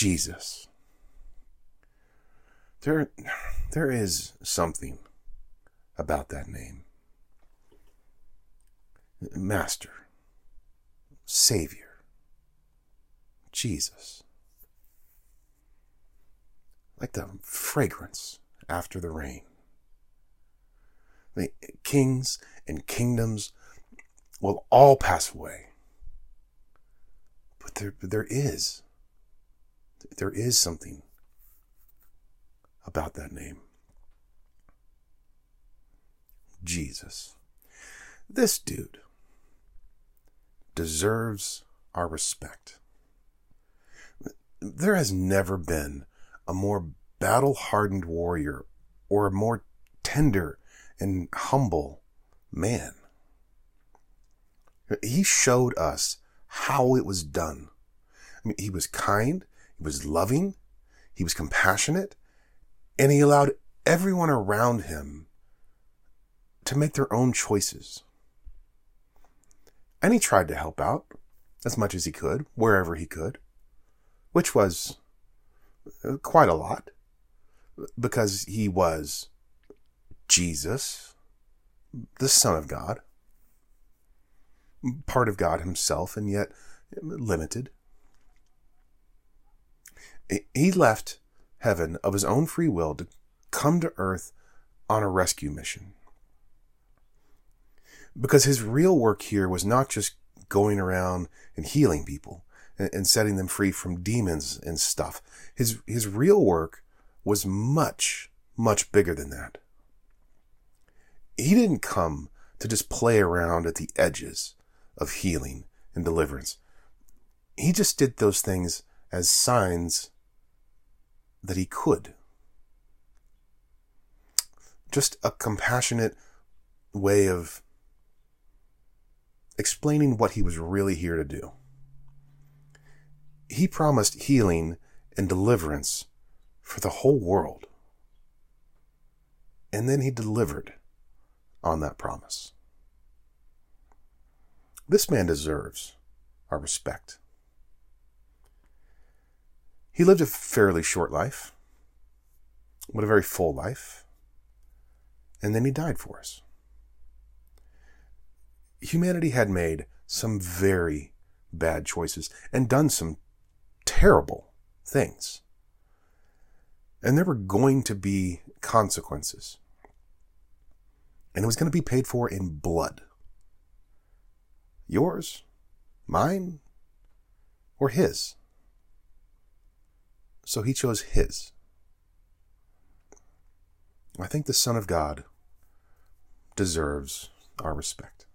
Jesus. There, there is something about that name. Master, Savior, Jesus. Like the fragrance after the rain. The kings and kingdoms will all pass away. But there, there is, there is something about that name. Jesus. This dude deserves our respect. There has never been a more battle hardened warrior or a more tender and humble man. He showed us how it was done. I mean, he was kind, was loving, he was compassionate, and he allowed everyone around him to make their own choices. And he tried to help out as much as he could, wherever he could, which was uh, quite a lot because he was Jesus, the Son of God, part of God himself, and yet limited. He left heaven of his own free will to come to earth on a rescue mission. Because his real work here was not just going around and healing people and, and setting them free from demons and stuff. His, his real work was much, much bigger than that. He didn't come to just play around at the edges of healing and deliverance. He just did those things as signs that he could. Just a compassionate way of explaining what he was really here to do. He promised healing and deliverance for the whole world. And then he delivered on that promise. This man deserves our respect. He lived a fairly short life, but a very full life, and then he died for us. Humanity had made some very bad choices and done some terrible things. And there were going to be consequences. And it was going to be paid for in blood. Yours, mine, or his. So he chose his. I think the Son of God deserves our respect.